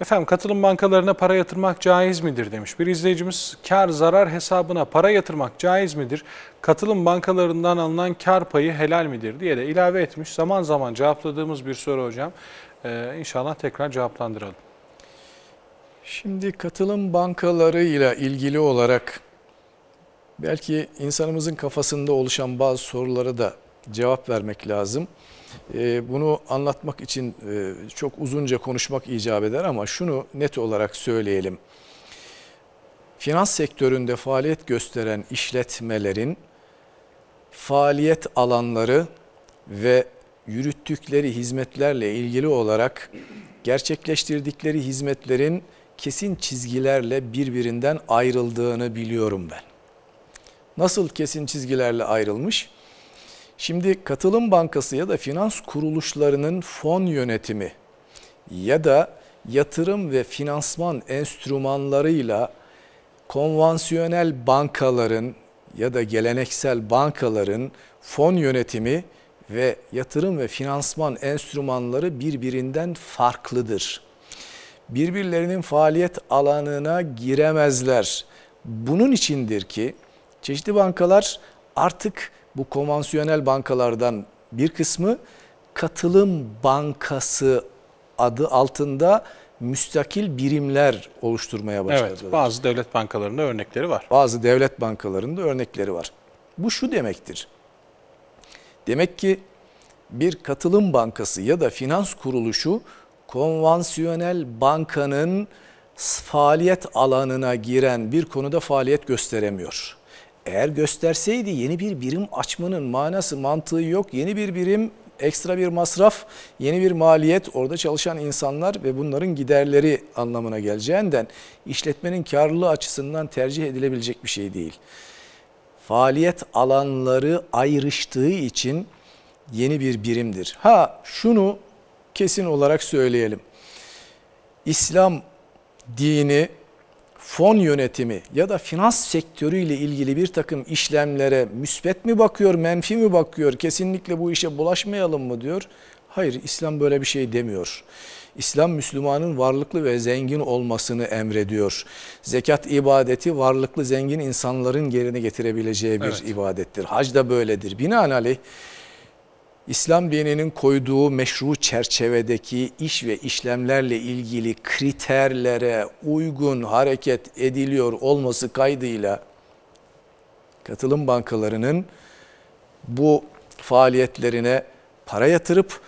Efendim katılım bankalarına para yatırmak caiz midir demiş. Bir izleyicimiz kar zarar hesabına para yatırmak caiz midir? Katılım bankalarından alınan kar payı helal midir diye de ilave etmiş. Zaman zaman cevapladığımız bir soru hocam. Ee, inşallah tekrar cevaplandıralım. Şimdi katılım bankalarıyla ilgili olarak belki insanımızın kafasında oluşan bazı sorulara da cevap vermek lazım. Ee, Bunu anlatmak için e, çok uzunca konuşmak icap eder ama şunu net olarak söyleyelim. Finans sektöründe faaliyet gösteren işletmelerin faaliyet alanları ve yürüttükleri hizmetlerle ilgili olarak gerçekleştirdikleri hizmetlerin kesin çizgilerle birbirinden ayrıldığını biliyorum ben. Nasıl kesin çizgilerle ayrılmış? Şimdi katılım bankası ya da finans kuruluşlarının fon yönetimi ya da yatırım ve finansman enstrümanlarıyla konvansiyonel bankaların ya da geleneksel bankaların fon yönetimi ve yatırım ve finansman enstrümanları birbirinden farklıdır. Birbirlerinin faaliyet alanına giremezler. Bunun içindir ki çeşitli bankalar artık bu konvansiyonel bankalardan bir kısmı katılım bankası adı altında müstakil birimler oluşturmaya başladılar. Evet bazı devlet bankalarında örnekleri var. Bazı devlet bankalarında örnekleri var. Bu şu demektir. Demek ki bir katılım bankası ya da finans kuruluşu konvansiyonel bankanın faaliyet alanına giren bir konuda faaliyet gösteremiyor. Eğer gösterseydi yeni bir birim açmanın manası mantığı yok. Yeni bir birim ekstra bir masraf, yeni bir maliyet orada çalışan insanlar ve bunların giderleri anlamına geleceğinden işletmenin karlılığı açısından tercih edilebilecek bir şey değil. Faaliyet alanları ayrıştığı için yeni bir birimdir. Ha şunu kesin olarak söyleyelim. İslam dini fon yönetimi ya da finans sektörüyle ilgili bir takım işlemlere müsbet mi bakıyor, menfi mi bakıyor, kesinlikle bu işe bulaşmayalım mı diyor. Hayır, İslam böyle bir şey demiyor. İslam Müslümanın varlıklı ve zengin olmasını emrediyor. Zekat ibadeti varlıklı zengin insanların yerine getirebileceği bir Evet. ibadettir. Hac da böyledir. Binaenaleyh İslam dininin koyduğu meşru çerçevedeki iş ve işlemlerle ilgili kriterlere uygun hareket ediliyor olması kaydıyla katılım bankalarının bu faaliyetlerine para yatırıp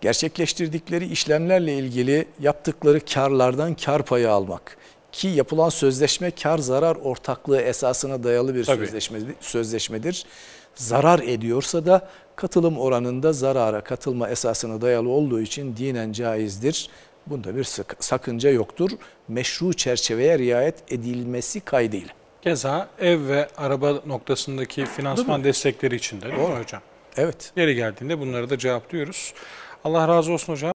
gerçekleştirdikleri işlemlerle ilgili yaptıkları karlardan kar payı almak ki yapılan sözleşme kar zarar ortaklığı esasına dayalı bir Tabii. sözleşme, sözleşmedir. Zarar ediyorsa da katılım oranında zarara katılma esasına dayalı olduğu için dinen caizdir. Bunda bir sakınca yoktur. Meşru çerçeveye riayet edilmesi kaydıyla. Keza ev ve araba noktasındaki finansman destekleri için de değil mi hocam? Evet. Yeri geldiğinde bunları da cevaplıyoruz. Allah razı olsun hocam.